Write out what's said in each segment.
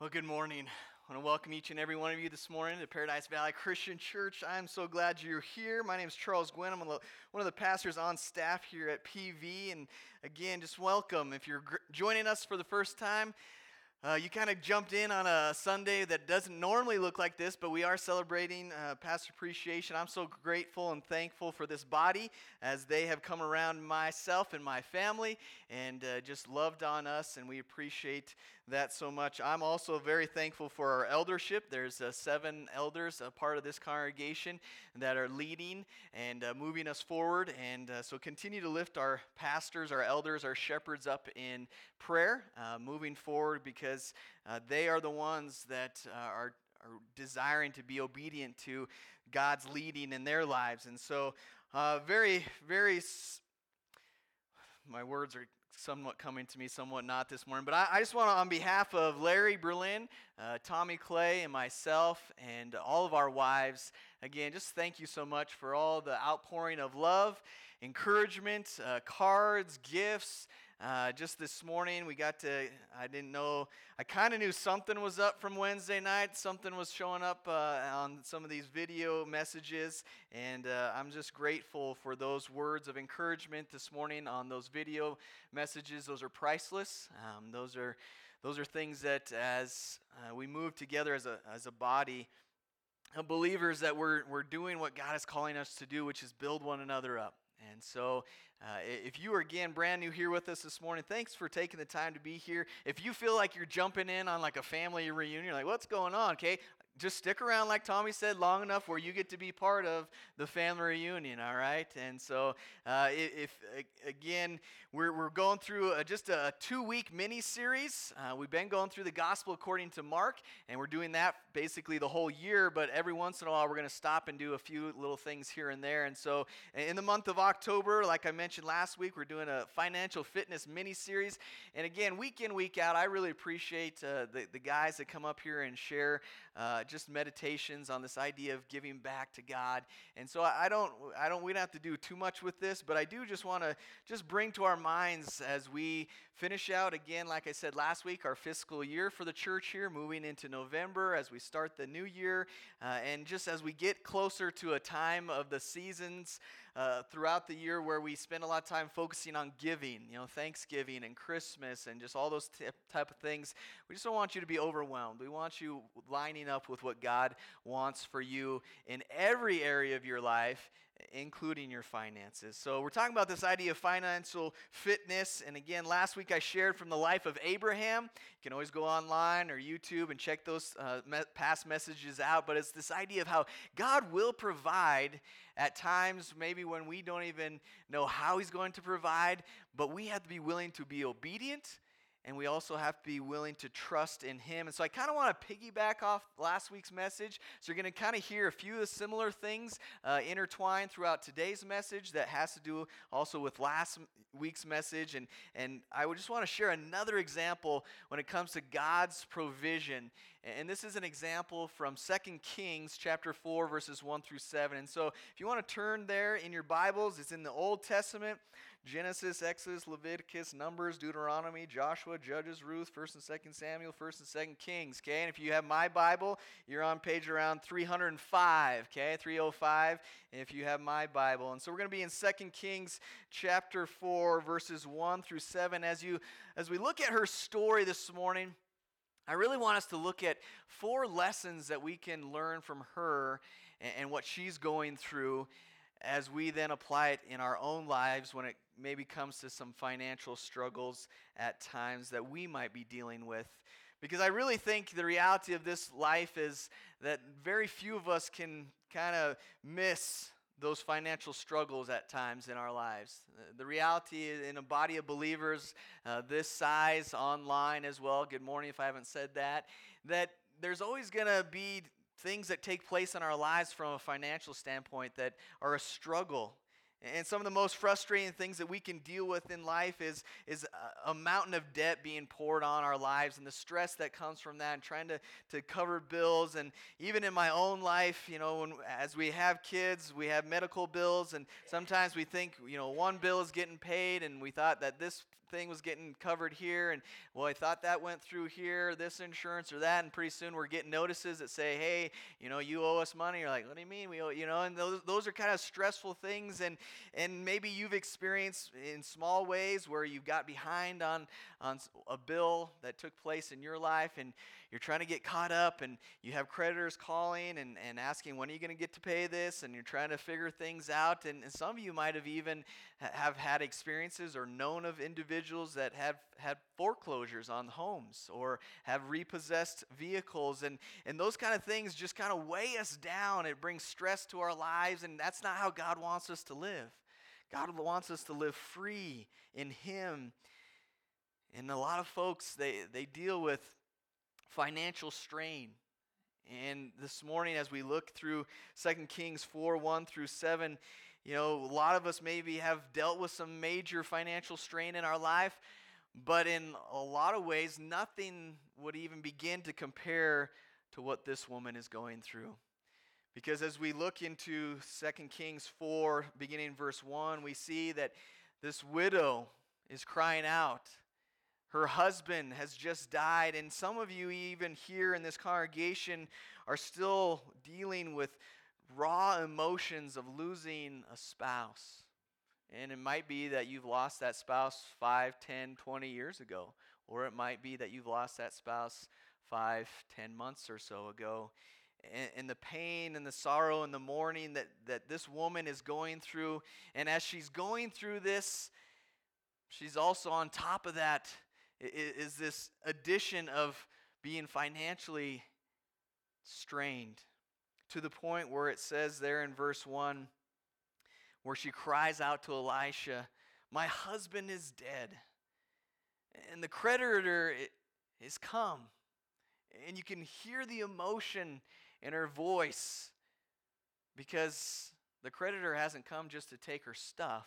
Well, good morning. I want to welcome each and every one of you this morning to Paradise Valley Christian Church. I'm so glad you're here. My name is Charles Gwynn. I'm one of the pastors on staff here at PV. And again, just welcome. If you're joining us for the first time, uh, you kind of jumped in on a Sunday that doesn't normally look like this, but we are celebrating uh, Pastor Appreciation. I'm so grateful and thankful for this body as they have come around myself and my family and uh, just loved on us, and we appreciate that so much. I'm also very thankful for our eldership. There's uh, seven elders, a part of this congregation, that are leading and uh, moving us forward. And uh, so continue to lift our pastors, our elders, our shepherds up in prayer moving forward because because uh, they are the ones that uh, are, are desiring to be obedient to God's leading in their lives. And so, uh, very, very, my words are somewhat coming to me, somewhat not this morning. But I, I just want to, on behalf of Larry Berlin, uh, Tommy Clay, and myself, and all of our wives, again, just thank you so much for all the outpouring of love, encouragement, uh, cards, gifts. Uh, just this morning, we got to, I didn't know, I kind of knew something was up from Wednesday night. Something was showing up uh, on some of these video messages. And uh, I'm just grateful for those words of encouragement this morning on those video messages. Those are priceless. Um, those, are, those are things that as uh, we move together as a, as a body, of believers that we're, we're doing what God is calling us to do, which is build one another up. And so, uh, if you are again brand new here with us this morning, thanks for taking the time to be here. If you feel like you're jumping in on like a family reunion, like, what's going on? Okay, just stick around, like Tommy said, long enough where you get to be part of the family reunion, all right? And so, uh, if, again, we're, we're going through a, just a two week mini series. Uh, we've been going through the gospel according to Mark, and we're doing that basically the whole year, but every once in a while, we're going to stop and do a few little things here and there. And so, in the month of October, like I mentioned last week, we're doing a financial fitness mini series. And again, week in, week out, I really appreciate uh, the, the guys that come up here and share uh, just meditations on this idea of giving back to God. And so I don't, I don't, we don't have to do too much with this, but I do just want to just bring to our minds as we finish out again, like I said last week, our fiscal year for the church here, moving into November as we start the new year, uh, and just as we get closer to a time of the seasons uh, throughout the year where we spend a lot of time focusing on giving, you know, Thanksgiving and Christmas and just all those t- type of things. We just don't want you to be overwhelmed. We want you lining up with with what God wants for you in every area of your life, including your finances. So, we're talking about this idea of financial fitness. And again, last week I shared from the life of Abraham. You can always go online or YouTube and check those uh, me- past messages out. But it's this idea of how God will provide at times, maybe when we don't even know how He's going to provide, but we have to be willing to be obedient and we also have to be willing to trust in Him. And so I kind of want to piggyback off last week's message. So you're going to kind of hear a few of the similar things uh, intertwined throughout today's message that has to do also with last week's message. And, and I would just want to share another example when it comes to God's provision. And this is an example from 2 Kings chapter 4, verses 1 through 7. And so if you want to turn there in your Bibles, it's in the Old Testament Genesis, Exodus, Leviticus, Numbers, Deuteronomy, Joshua, Judges, Ruth, 1st and 2nd Samuel, 1st and 2nd Kings, okay? And if you have my Bible, you're on page around 305, okay? 305 if you have my Bible. And so we're going to be in 2nd Kings chapter 4 verses 1 through 7 as you as we look at her story this morning. I really want us to look at four lessons that we can learn from her and, and what she's going through as we then apply it in our own lives when it maybe comes to some financial struggles at times that we might be dealing with. Because I really think the reality of this life is that very few of us can kind of miss those financial struggles at times in our lives. The reality in a body of believers uh, this size, online as well, good morning if I haven't said that, that there's always going to be things that take place in our lives from a financial standpoint that are a struggle And some of the most frustrating things that we can deal with in life is, is a, mountain of debt being poured on our lives and the stress that comes from that and trying to, to cover bills. And even in my own life, you know, when, as we have kids, we have medical bills, and sometimes we think, you know, one bill is getting paid, and we thought that this thing was getting covered here, and well, I thought that went through here, this insurance or that, and pretty soon we're getting notices that say, hey, you know, you owe us money. You're like, what do you mean we owe, you know, and those, those are kind of stressful things, and, and maybe you've experienced in small ways where you got behind on, on a bill that took place in your life, and you're trying to get caught up, and you have creditors calling and, and asking, when are you going to get to pay this, and you're trying to figure things out, and, and some of you might have even have had experiences or known of individuals that have had foreclosures on homes or have repossessed vehicles. And, and those kind of things just kind of weigh us down. It brings stress to our lives and that's not how god wants us to live. God wants us to live free in him. And a lot of folks they, they deal with financial strain and this morning as we look through 2 kings 4 1 through 7 you know, a lot of us maybe have dealt with some major financial strain in our life, but in a lot of ways, nothing would even begin to compare to what this woman is going through. Because as we look into 2 Kings 4, beginning verse 1, we see that this widow is crying out. Her husband has just died, and some of you, even here in this congregation, are still dealing with raw emotions of losing a spouse. And it might be that you've lost that spouse 5, 10, 20 years ago. Or it might be that you've lost that spouse 5, 10 months or so ago. And, and, the pain and the sorrow and the mourning that, that this woman is going through. And as she's going through this, she's also on top of that is this addition of being financially strained to the point where it says there in verse 1 where she cries out to Elisha, My husband is dead. And the creditor is come. And you can hear the emotion in her voice because the creditor hasn't come just to take her stuff,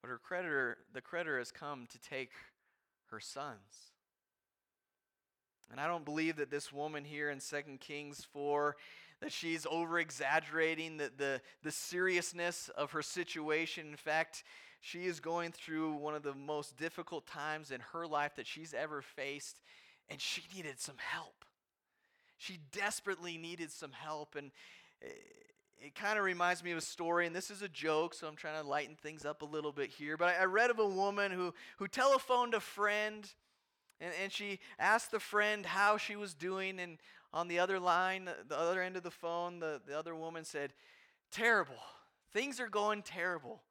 but her creditor, the creditor has come to take her sons. And I don't believe that this woman here in 2 Kings 4 that she's over exaggerating the, the, the seriousness of her situation. In fact, she is going through one of the most difficult times in her life that she's ever faced, and she needed some help. She desperately needed some help. And eh, it, kind of reminds me of a story, and this is a joke, so I'm trying to lighten things up a little bit here. But I, I read of a woman who, who telephoned a friend and, and she asked the friend how she was doing. And on the other line, the other end of the phone, the, the other woman said, Terrible. Things are going terrible.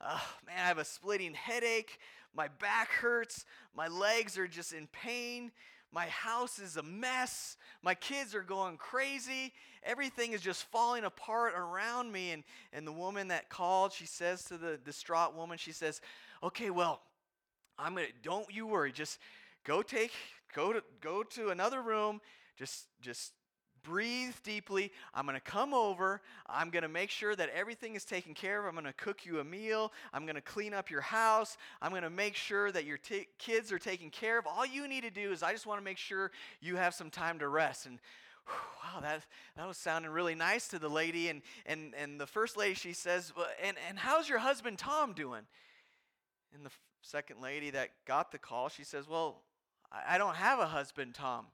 Uh, man, I have a splitting headache. My back hurts. My legs are just in pain. My house is a mess. My kids are going crazy. Everything is just falling apart around me. And, and the woman that called, she says to the distraught woman, she says, Okay, well, I'm gonna, don't you worry. Just go take go to go to another room just just breathe deeply. I'm going to come over. I'm going to make sure that everything is taken care of. I'm going to cook you a meal. I'm going to clean up your house. I'm going to make sure that your t- kids are taken care of. All you need to do is i just want to make sure you have some time to rest. And wow that, that was sounding really nice to the lady. And, and, and the first lady she says well, and, and how's your husband tom doing? And the second lady that got the call she says well I, don't have a husband, Tom.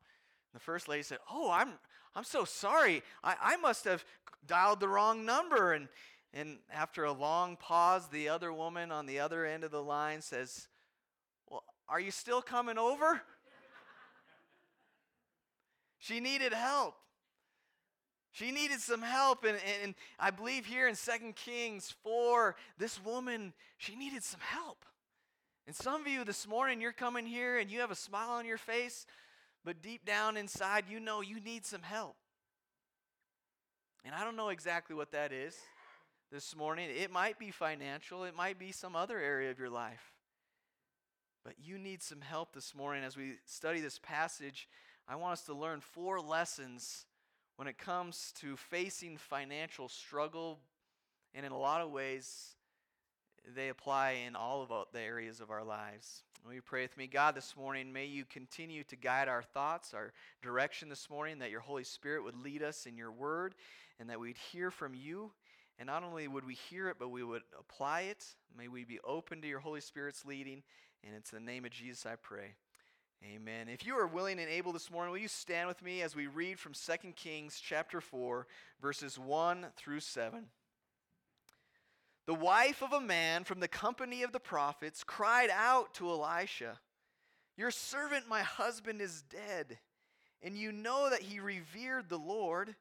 The first lady said, Oh, I'm, I'm so sorry. I, I must have dialed the wrong number. And, and after a long pause, the other woman on the other end of the line says, Well, are you still coming over? she needed help. She needed some help. And, and I believe here in 2 Kings 4, this woman, she needed some help. And some of you this morning, you're coming here and you have a smile on your face, but deep down inside, you know you need some help. And I don't know exactly what that is this morning. It might be financial, it might be some other area of your life. But you need some help this morning as we study this passage. I want us to learn four lessons when it comes to facing financial struggle And in a lot of ways, they apply in all of the areas of our lives. Will you pray with me? God, this morning, may you continue to guide our thoughts, our direction this morning, that your Holy Spirit would lead us in your word, and that we'd hear from you. And not only would we hear it, but we would apply it. May we be open to your Holy Spirit's leading. And it's in the name of Jesus I pray. Amen. If you are willing and able this morning, will you stand with me as we read from 2 Kings chapter 4, verses 1 through 7? The wife of a man from the company of the prophets cried out to Elisha, Your servant, my husband, is dead, and you know that he revered the Lord.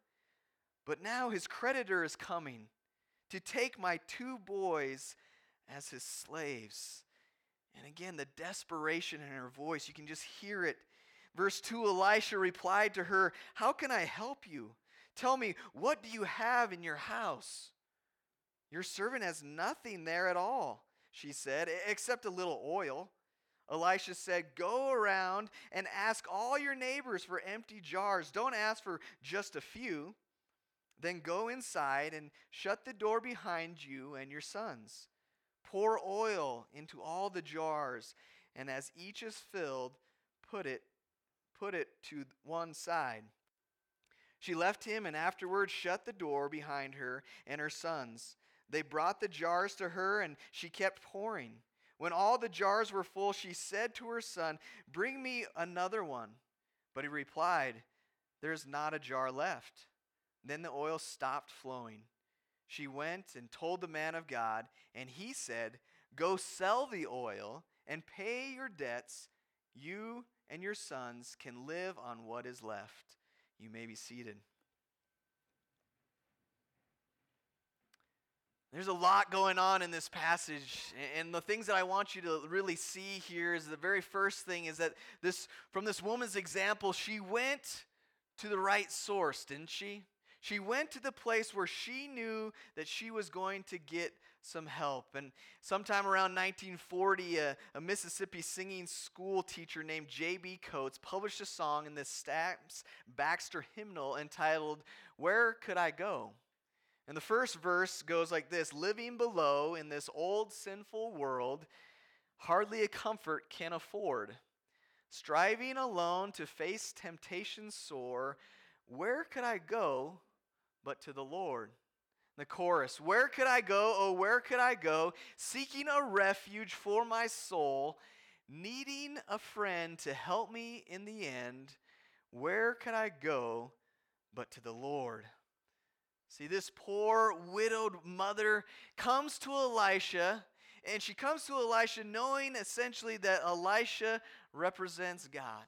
But now his creditor is coming to take my two boys as his slaves. And again, the desperation in her voice, you can just hear it. Verse 2 Elisha replied to her, How can I help you? Tell me, what do you have in your house? Your servant has nothing there at all, she said, except a little oil. Elisha said, Go around and ask all your neighbors for empty jars. Don't ask for just a few. Then go inside and shut the door behind you and your sons. Pour oil into all the jars, and as each is filled, put it put it to one side. She left him and afterwards shut the door behind her and her sons. They brought the jars to her, and she kept pouring. When all the jars were full, she said to her son, Bring me another one. But he replied, There's not a jar left. Then the oil stopped flowing. She went and told the man of God, and he said, Go sell the oil and pay your debts. You and your sons can live on what is left. You may be seated. There's a lot going on in this passage, and the things that I want you to really see here is the very first thing is that this from this woman's example, she went to the right source, didn't she? She went to the place where she knew that she was going to get some help. And sometime around 1940, a, a Mississippi singing school teacher named J.B. Coats published a song in the Stamps Baxter hymnal entitled, Where Could I Go? And the first verse goes like this Living below in this old sinful world, hardly a comfort can afford. Striving alone to face temptation sore, where could I go but to the Lord. The chorus Where could I go? Oh, where could I go? Seeking a refuge for my soul, needing a friend to help me in the end. Where could I go but to the Lord? See, this poor widowed mother comes to Elisha, and she comes to Elisha knowing essentially that Elisha represents God.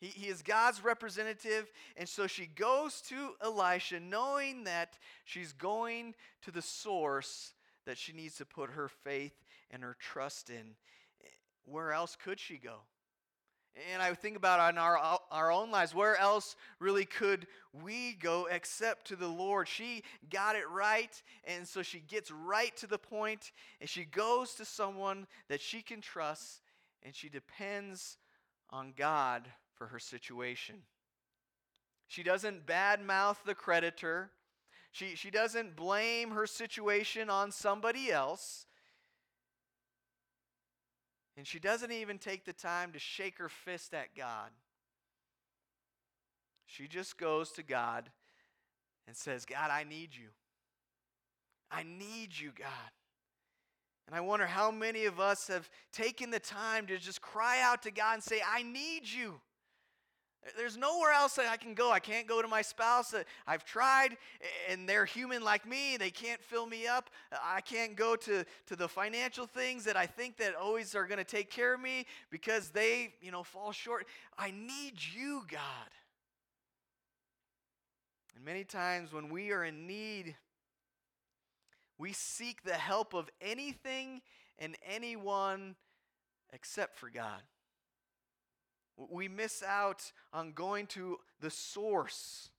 He, he is God's representative. And so she goes to Elisha knowing that she's going to the source that she needs to put her faith and her trust in. Where else could she go? And I think about in our, our own lives, where else really could we go except to the Lord? She got it right, and so she gets right to the point, and she goes to someone that she can trust, and she depends on God for her situation. She doesn't badmouth the creditor. She, she doesn't blame her situation on somebody else. And she doesn't even take the time to shake her fist at God. She just goes to God and says, God, I need you. I need you, God. And I wonder how many of us have taken the time to just cry out to God and say, I need you. There's nowhere else that I can go. I can't go to my spouse. Uh, I've tried, and they're human like me. They can't fill me up. Uh, I can't go to, to the financial things that I think that always are going to take care of me because they, you know, fall short. I need you, God. And many times when we are in need, we seek the help of anything and anyone except for God. We miss out on going to the source.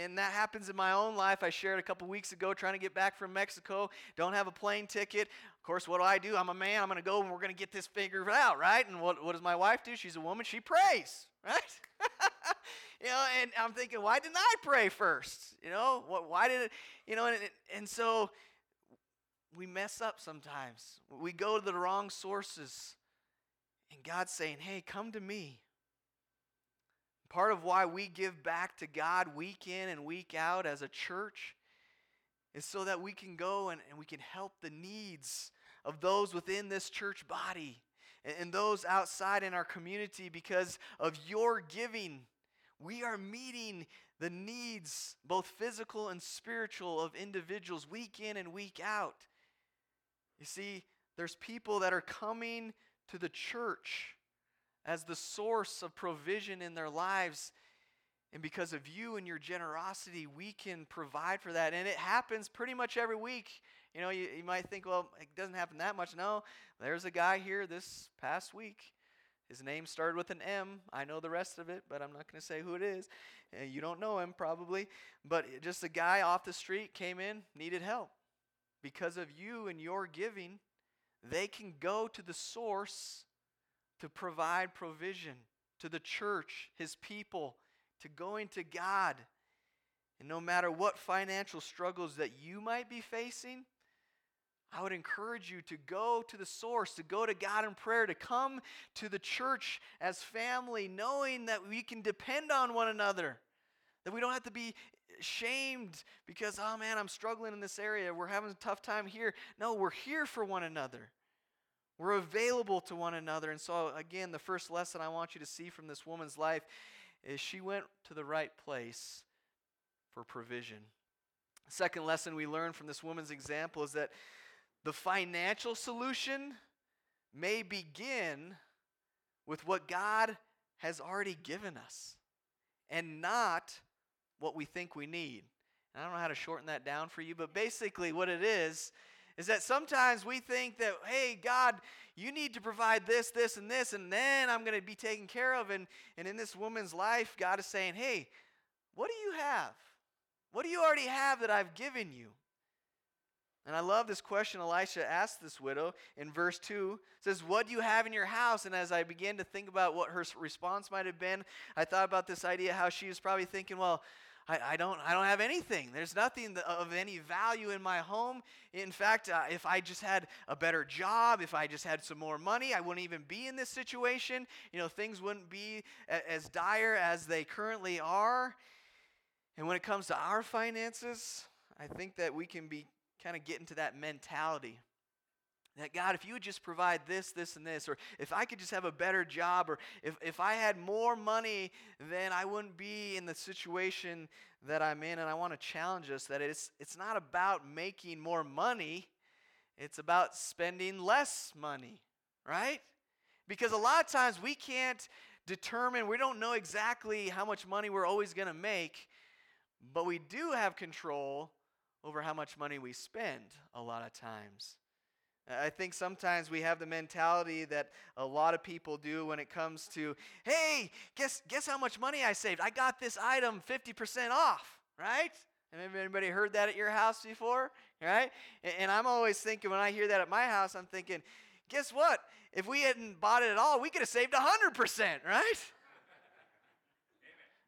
And that happens in my own life. I shared a couple weeks ago trying to get back from Mexico. Don't have a plane ticket. Of course, what do I do? I'm a man. I'm going to go and we're going to get this figured out, right? And what, what does my wife do? She's a woman. She prays, right? you know, and I'm thinking, why didn't I pray first? You know, what, why did it, you know, and, and so we mess up sometimes. We go to the wrong sources. And God's saying, hey, come to me. Part of why we give back to God week in and week out as a church is so that we can go and, and we can help the needs of those within this church body and, and those outside in our community because of your giving. We are meeting the needs, both physical and spiritual, of individuals week in and week out. You see, there's people that are coming to the church as the source of provision in their lives. And because of you and your generosity, we can provide for that. And it happens pretty much every week. You know, you, you might think, well, it doesn't happen that much. No, there's a guy here this past week. His name started with an M. I know the rest of it, but I'm not going to say who it is. Uh, you don't know him probably. But just a guy off the street came in, needed help. Because of you and your giving, they can go to the source to provide provision to the church, his people, to going to God. And no matter what financial struggles that you might be facing, I would encourage you to go to the source, to go to God in prayer, to come to the church as family, knowing that we can depend on one another, that we don't have to be shamed because, oh man, I'm struggling in this area, we're having a tough time here. No, we're here for one another. We're available to one another. And so, again, the first lesson I want you to see from this woman's life is she went to the right place for provision. second lesson we learn from this woman's example is that the financial solution may begin with what God has already given us and not what we think we need. And I don't know how to shorten that down for you, but basically, what it is is that sometimes we think that, hey, God, you need to provide this, this, and this, and then I'm going to be taken care of. And, and in this woman's life, God is saying, hey, what do you have? What do you already have that I've given you? And I love this question Elisha asked this widow in verse 2. It says, What do you have in your house? And as I began to think about what her response might have been, I thought about this idea how she was probably thinking, Well, I, I, don't, I don't have anything. There's nothing of any value in my home. In fact, uh, if I just had a better job, if I just had some more money, I wouldn't even be in this situation. You know, things wouldn't be a, as dire as they currently are. And when it comes to our finances, I think that we can be kind of get into that mentality that God, if you would just provide this, this, and this, or if I could just have a better job, or if, if I had more money, then I wouldn't be in the situation that I'm in. And I want to challenge us that it's, it's not about making more money, it's about spending less money, right? Because a lot of times we can't determine, we don't know exactly how much money we're always going to make, but we do have control over how much money we spend a lot of times. I think sometimes we have the mentality that a lot of people do when it comes to, hey, guess, guess how much money I saved? I got this item 50% off, right? Have anybody heard that at your house before? Right? And I'm always thinking, when I hear that at my house, I'm thinking, guess what? If we hadn't bought it at all, we could have saved 100%, right?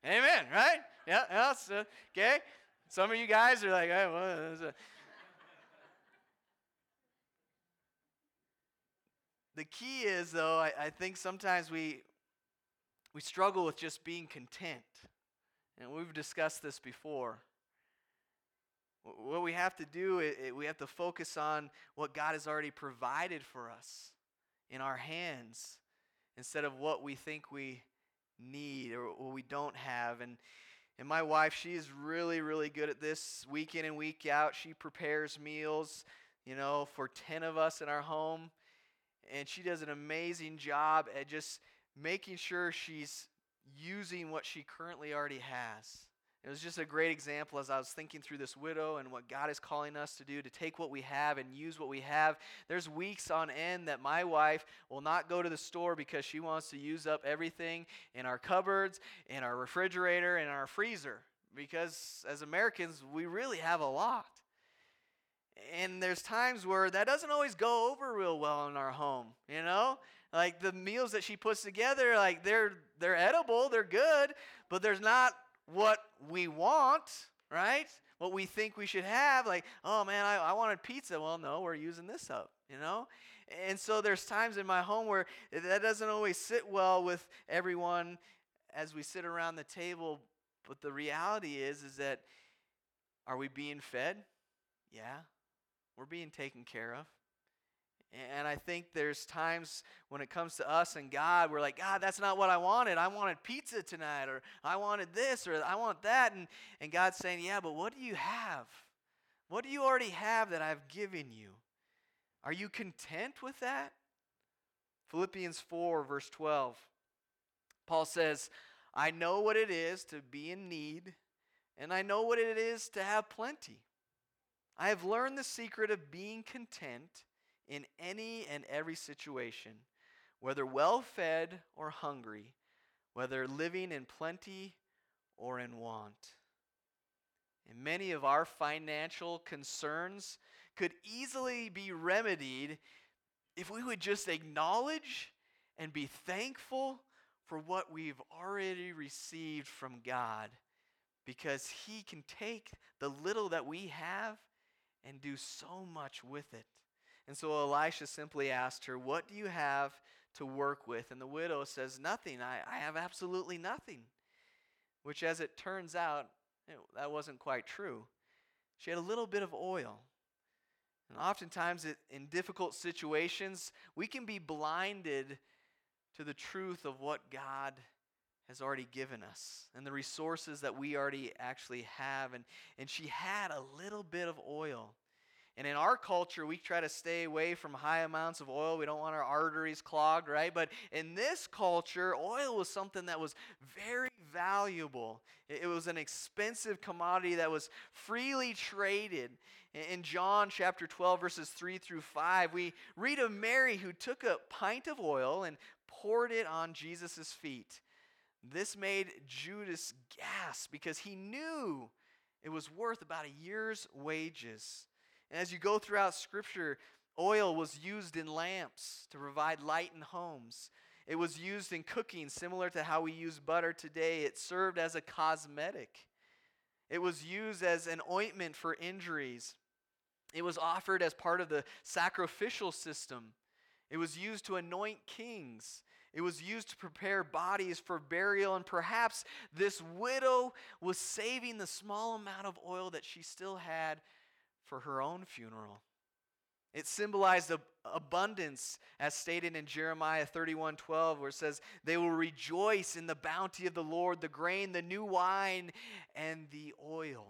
Amen. Amen, right? Yeah, yeah so, uh, okay. Some of you guys are like, hey, well, The key is, though, I, I think sometimes we, we struggle with just being content. And we've discussed this before. What we have to do, is we have to focus on what God has already provided for us in our hands instead of what we think we need or what we don't have. And, and my wife, she is really, really good at this week in and week out. She prepares meals, you know, for 10 of us in our home and she does an amazing job at just making sure she's using what she currently already has. It was just a great example as I was thinking through this widow and what God is calling us to do to take what we have and use what we have. There's weeks on end that my wife will not go to the store because she wants to use up everything in our cupboards, in our refrigerator, in our freezer. Because as Americans, we really have a lot. And there's times where that doesn't always go over real well in our home, you know? Like the meals that she puts together, like they're they're edible, they're good, but there's not what we want, right? what we think we should have. Like, oh man, I, I wanted pizza. Well, no, we're using this up, you know? And so there's times in my home where that doesn't always sit well with everyone as we sit around the table. But the reality is, is that are we being fed? Yeah, we're being taken care of. And I think there's times when it comes to us and God, we're like, God, that's not what I wanted. I wanted pizza tonight, or I wanted this, or I want that. And, and God's saying, Yeah, but what do you have? What do you already have that I've given you? Are you content with that? Philippians 4, verse 12. Paul says, I know what it is to be in need, and I know what it is to have plenty. I have learned the secret of being content in any and every situation, whether well fed or hungry, whether living in plenty or in want. And many of our financial concerns could easily be remedied if we would just acknowledge and be thankful for what we've already received from God because He can take the little that we have and do so much with it. And so Elisha simply asked her, What do you have to work with? And the widow says, Nothing. I, I have absolutely nothing. Which, as it turns out, it, that wasn't quite true. She had a little bit of oil. And oftentimes, it, in difficult situations, we can be blinded to the truth of what God has already given us and the resources that we already actually have. And, and she had a little bit of oil. And in our culture, we try to stay away from high amounts of oil. We don't want our arteries clogged, right? But in this culture, oil was something that was very valuable. It was an expensive commodity that was freely traded. In John chapter 12, verses 3 through 5, we read of Mary who took a pint of oil and poured it on Jesus' feet. This made Judas gasp because he knew it was worth about a year's wages. And as you go throughout Scripture, oil was used in lamps to provide light in homes. It was used in cooking, similar to how we use butter today. It served as a cosmetic. It was used as an ointment for injuries. It was offered as part of the sacrificial system. It was used to anoint kings. It was used to prepare bodies for burial, and perhaps this widow was saving the small amount of oil that she still had for her own funeral. It symbolized abundance, as stated in Jeremiah 31 12, where it says, They will rejoice in the bounty of the Lord, the grain, the new wine, and the oil.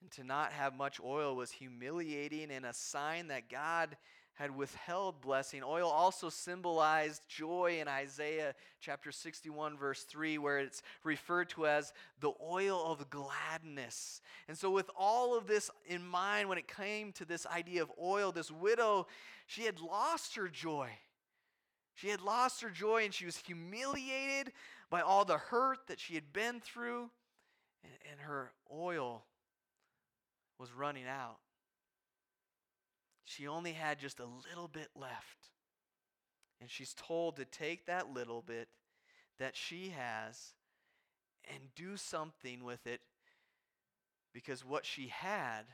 And to not have much oil was humiliating and a sign that God had withheld blessing. Oil also symbolized joy in Isaiah chapter 61, verse 3, where it's referred to as the oil of gladness. And so, with all of this in mind, when it came to this idea of oil, this widow, she had lost her joy. She had lost her joy and she was humiliated by all the hurt that she had been through, and, and her oil was running out. She only had just a little bit left. And she's told to take that little bit that she has and do something with it because what she had,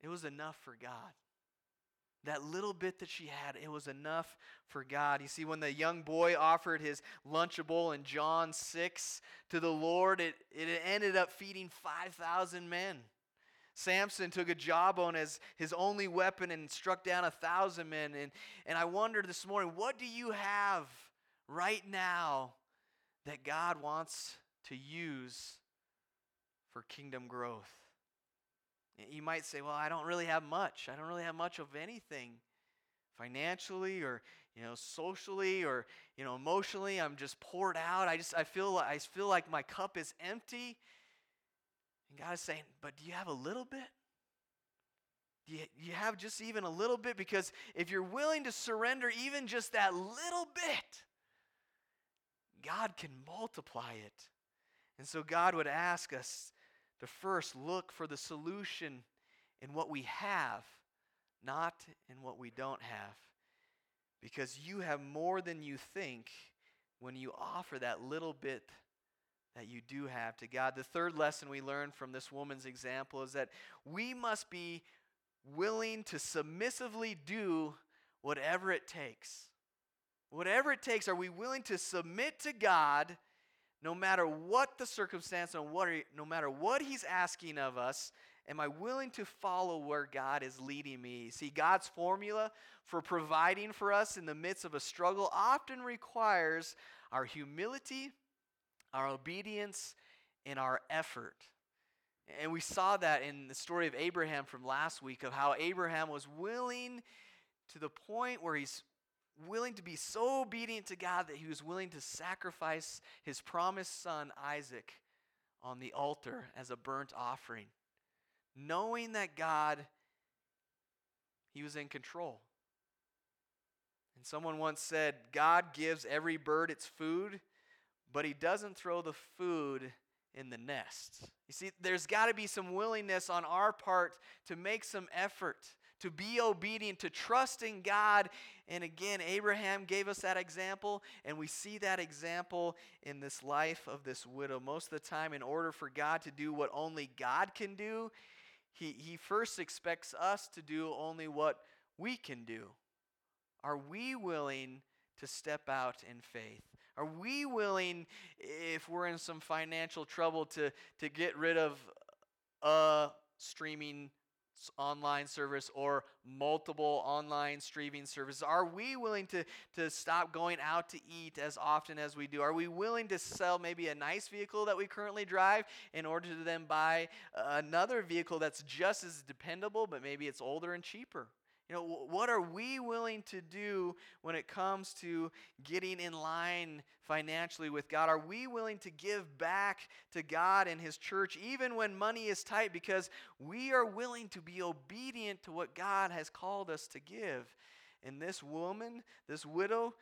it was enough for God. That little bit that she had, it was enough for God. You see, when the young boy offered his Lunchable in John 6 to the Lord, it, it ended up feeding 5,000 men. Samson took a jawbone as his only weapon and struck down a thousand men. And, and I wonder this morning, what do you have right now that God wants to use for kingdom growth? You might say, well, I don't really have much. I don't really have much of anything financially or you know socially or you know emotionally i'm just poured out i just i feel i feel like my cup is empty and God is saying, but do you have a little bit? Do you, you have just even a little bit? Because if you're willing to surrender even just that little bit, God can multiply it. And so God would ask us to first look for the solution in what we have, not in what we don't have. Because you have more than you think when you offer that little bit that you do have to God. The third lesson we learn from this woman's example is that we must be willing to submissively do whatever it takes. Whatever it takes, are we willing to submit to God no matter what the circumstance what no matter what he's asking of us? Am I willing to follow where God is leading me? See, God's formula for providing for us in the midst of a struggle often requires our humility, our obedience, and our effort. And we saw that in the story of Abraham from last week of how Abraham was willing to the point where he's willing to be so obedient to God that he was willing to sacrifice his promised son Isaac on the altar as a burnt offering, knowing that God he was in control. And someone once said, God gives every bird its food, but he doesn't throw the food in the nest. You see, there's got to be some willingness on our part to make some effort, to be obedient, to trust in God. And again, Abraham gave us that example, and we see that example in this life of this widow. Most of the time, in order for God to do what only God can do, he, he first expects us to do only what we can do. Are we willing to step out in faith? Are we willing, if we're in some financial trouble, to, to get rid of a streaming online service or multiple online streaming services? Are we willing to, to stop going out to eat as often as we do? Are we willing to sell maybe a nice vehicle that we currently drive in order to then buy another vehicle that's just as dependable, but maybe it's older and cheaper? You know, what are we willing to do when it comes to getting in line financially with God? Are we willing to give back to God and His church even when money is tight because we are willing to be obedient to what God has called us to give? And this woman, this widow,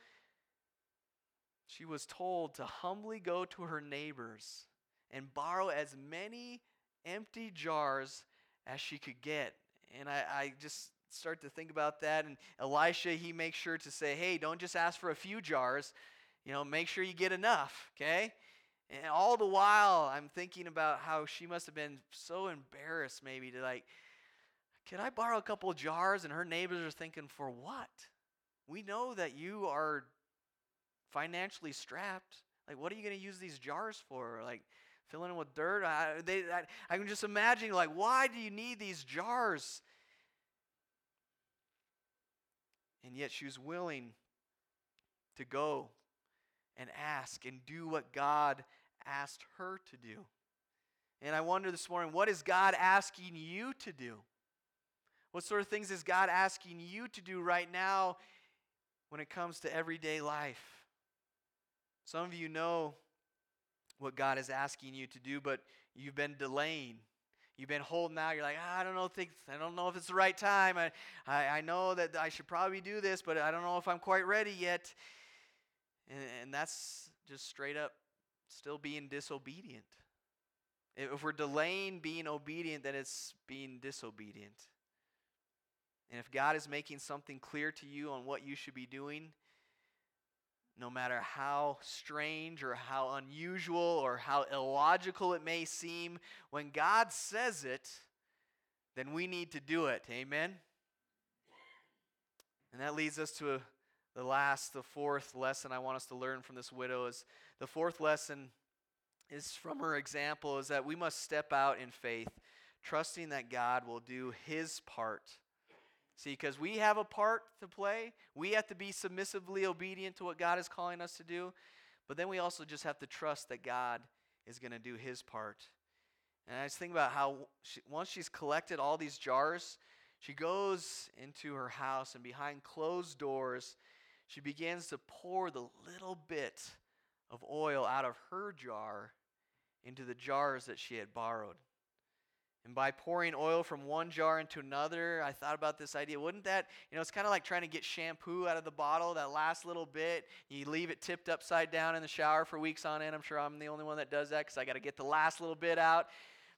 she was told to humbly go to her neighbors and borrow as many empty jars as she could get. And I, I just start to think about that. And Elisha, he makes sure to say, hey, don't just ask for a few jars, you know, make sure you get enough, okay? And all the while, I'm thinking about how she must have been so embarrassed, maybe, to like, can I borrow a couple jars? And her neighbors are thinking, for what? We know that you are financially strapped. Like, what are you going to use these jars for? Like, filling them with dirt? I, they, I, I can just imagine, like, why do you need these jars? And yet she was willing to go and ask and do what God asked her to do. And I wonder this morning, what is God asking you to do? What sort of things is God asking you to do right now when it comes to everyday life? Some of you know what God is asking you to do, but you've been delaying you've been holding out. You're like, ah, I don't know, think, I don't know if it's the right time. I, I, I know that I should probably do this, but I don't know if I'm quite ready yet. And, and that's just straight up still being disobedient. If we're delaying being obedient, then it's being disobedient. And if God is making something clear to you on what you should be doing, no matter how strange or how unusual or how illogical it may seem, when God says it, then we need to do it. Amen? And that leads us to a, the last, the fourth lesson I want us to learn from this widow is the fourth lesson is from her example is that we must step out in faith, trusting that God will do his part See, because we have a part to play, we have to be submissively obedient to what God is calling us to do, but then we also just have to trust that God is going to do his part. And I just think about how she, once she's collected all these jars, she goes into her house and behind closed doors, she begins to pour the little bit of oil out of her jar into the jars that she had borrowed. And by pouring oil from one jar into another, I thought about this idea. Wouldn't that, you know, it's kind of like trying to get shampoo out of the bottle, that last little bit. You leave it tipped upside down in the shower for weeks on end. I'm sure I'm the only one that does that because I got to get the last little bit out.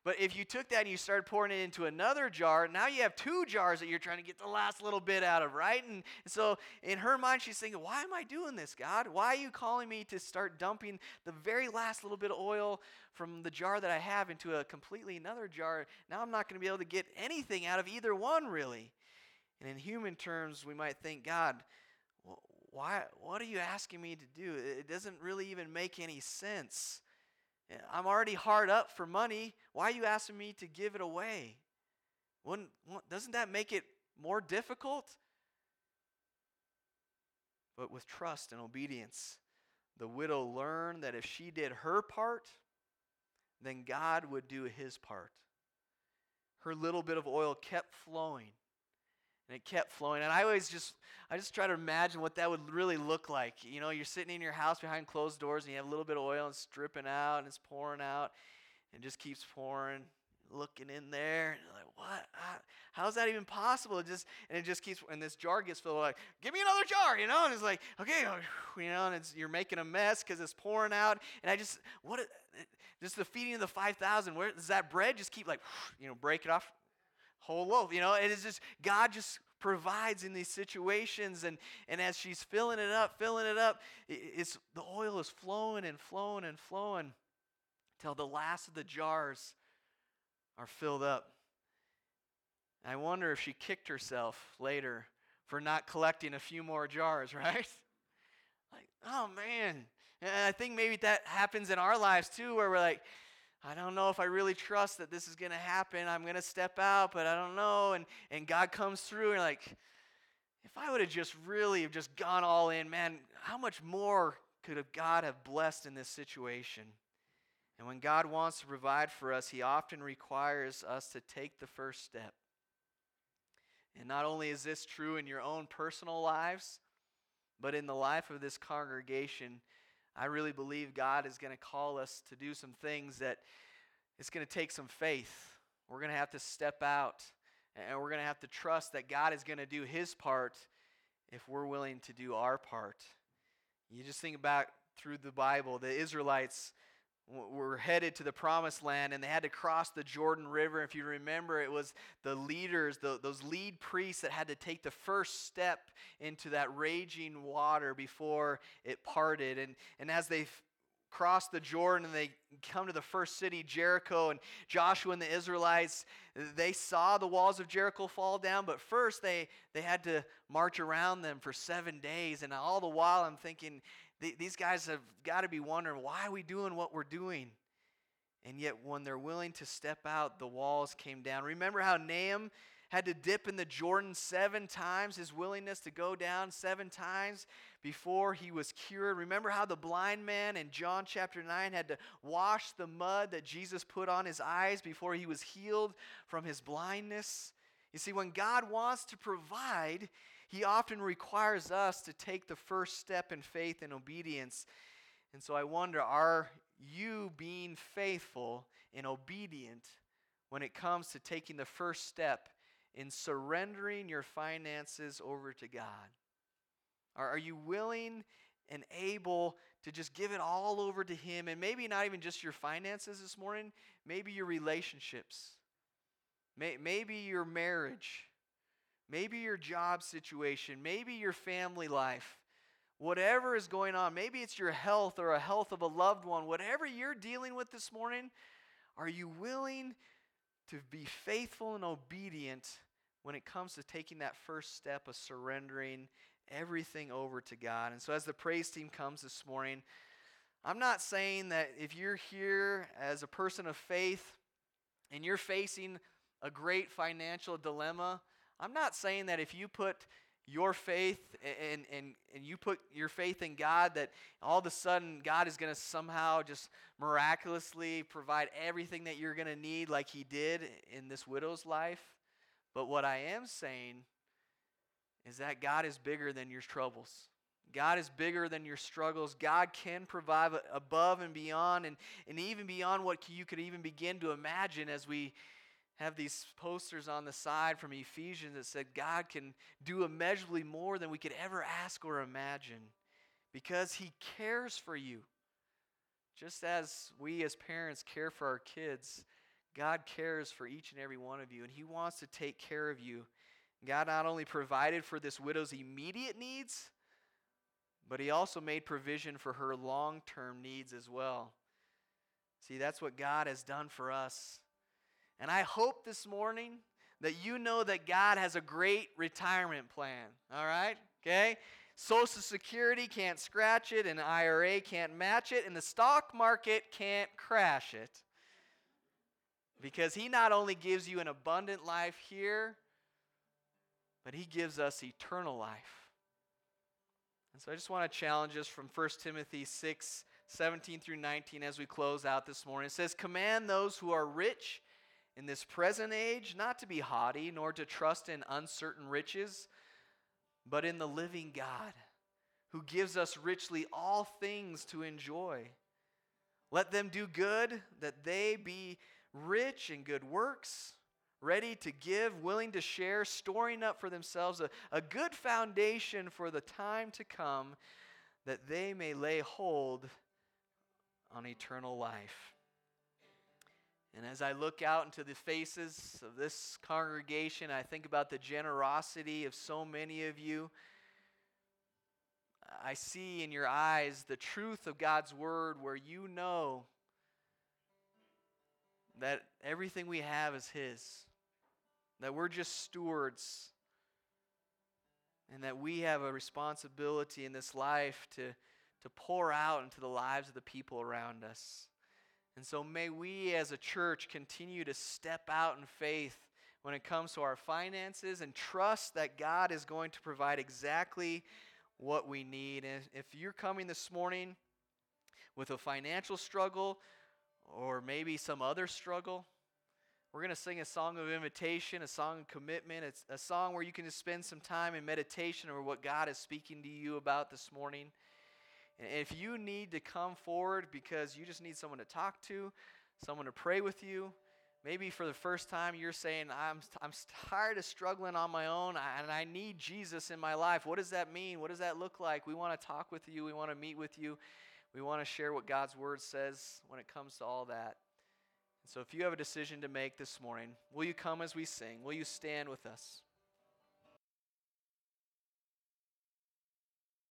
But if you took that and you started pouring it into another jar, now you have two jars that you're trying to get the last little bit out of, right? And, so in her mind, she's thinking, Why am I doing this, God? Why are you calling me to start dumping the very last little bit of oil from the jar that I have into a completely another jar? Now I'm not going to be able to get anything out of either one, really. And in human terms, we might think, God, why, what are you asking me to do? It doesn't really even make any sense. I'm already hard up for money. Why are you asking me to give it away? Wouldn't, doesn't that make it more difficult? But with trust and obedience, the widow learned that if she did her part, then God would do his part. Her little bit of oil kept flowing and it kept flowing. And i always just i just try to imagine what that would really look like. You know you're sitting in your house behind closed doors and you have a little bit of oil and it's dripping out and it's pouring out and just keeps pouring looking in there. And like what? How's that even possible? It just and it just keeps and this jar gets filled like give me another jar you know? And it's like okay oh, you know? And it's you're making a mess because it's pouring out. And i just what just the feeding of the 5000 where does that bread just keep like you know break it off whole loaf. You know, it is just God just provides in these situations and and as she's filling it up filling it up it's the oil is flowing and flowing and flowing till the last of the jars are filled up. I wonder if she kicked herself later for not collecting a few more jars right? Like oh man. And i think maybe that happens in our lives too where we're like I don't know if I really trust that this is going to happen. I'm going to step out, but I don't know. And, and God comes through and like, if I would have just really have just gone all in, man, how much more could have God have blessed in this situation? And when God wants to provide for us, He often requires us to take the first step. And not only is this true in your own personal lives, but in the life of this congregation, I really believe God is going to call us to do some things that it's going to take some faith. We're going to have to step out and we're going to have to trust that God is going to do his part if we're willing to do our part. You just think about through the Bible, the Israelites were headed to the promised land and they had to cross the Jordan River. If you remember, it was the leaders, the, those lead priests that had to take the first step into that raging water before it parted. And, and as they cross the Jordan and they come to the first city, Jericho, and Joshua and the Israelites, they saw the walls of Jericho fall down, but first they, they had to march around them for seven days. And all the while I'm thinking, these guys have got to be wondering why are we doing what we're doing? And yet, when they're willing to step out, the walls came down. Remember how Naaman had to dip in the Jordan seven times, his willingness to go down seven times before he was cured. Remember how the blind man in John chapter 9 had to wash the mud that Jesus put on his eyes before he was healed from his blindness? You see, when God wants to provide, he often requires us to take the first step in faith and obedience. And so I wonder are you being faithful and obedient when it comes to taking the first step in surrendering your finances over to God? Are, you willing and able to just give it all over to Him? And maybe not even just your finances this morning, maybe your relationships, may, maybe your marriage maybe your job situation, maybe your family life, whatever is going on, maybe it's your health or a health of a loved one, whatever you're dealing with this morning, are you willing to be faithful and obedient when it comes to taking that first step of surrendering everything over to God? And so, as the praise team comes this morning, I'm not saying that if you're here as a person of faith and you're facing a great financial dilemma, I'm not saying that if you put your faith and, and, and you put your faith in God, that all of a sudden God is going to somehow just miraculously provide everything that you're going to need, like He did in this widow's life. But what I am saying is that God is bigger than your troubles. God is bigger than your struggles. God can provide above and beyond, and, and even beyond what you could even begin to imagine as we have these posters on the side from Ephesians that said God can do immeasurably more than we could ever ask or imagine because He cares for you. Just as we as parents care for our kids, God cares for each and every one of you, and He wants to take care of you. God not only provided for this widow's immediate needs, but He also made provision for her long term needs as well. See, that's what God has done for us. And I hope this morning that you know that God has a great retirement plan. All right? Okay? Social Security can't scratch it, and IRA can't match it, and the stock market can't crash it. Because he not only gives you an abundant life here, but he gives us eternal life. And so I just want to challenge us from 1 Timothy 6 17 through 19 as we close out this morning. It says, Command those who are rich in this present age not to be haughty, nor to trust in uncertain riches, but in the living God, who gives us richly all things to enjoy. Let them do good, that they be rich in good works, ready to give, willing to share, storing up for themselves a, a good foundation for the time to come, that they may lay hold on eternal life. And as I look out into the faces of this congregation, I think about the generosity of so many of you. I see in your eyes the truth of God's word where you know that everything we have is His, that we're just stewards, and that we have a responsibility in this life to, to pour out into the lives of the people around us. And so may we as a church continue to step out in faith when it comes to our finances and trust that God is going to provide exactly what we need. And if you're coming this morning with a financial struggle, or maybe some other struggle. We're going to sing a song of invitation, a song of commitment. It's a song where you can just spend some time in meditation over what God is speaking to you about this morning. And if you need to come forward because you just need someone to talk to, someone to pray with you, maybe for the first time you're saying, I'm, I'm tired of struggling on my own and I need Jesus in my life. What does that mean? What does that look like? We want to talk with you, we want to meet with you. We want to share what God's word says when it comes to all that. So if you have a decision to make this morning, will you come as we sing? Will you stand with us?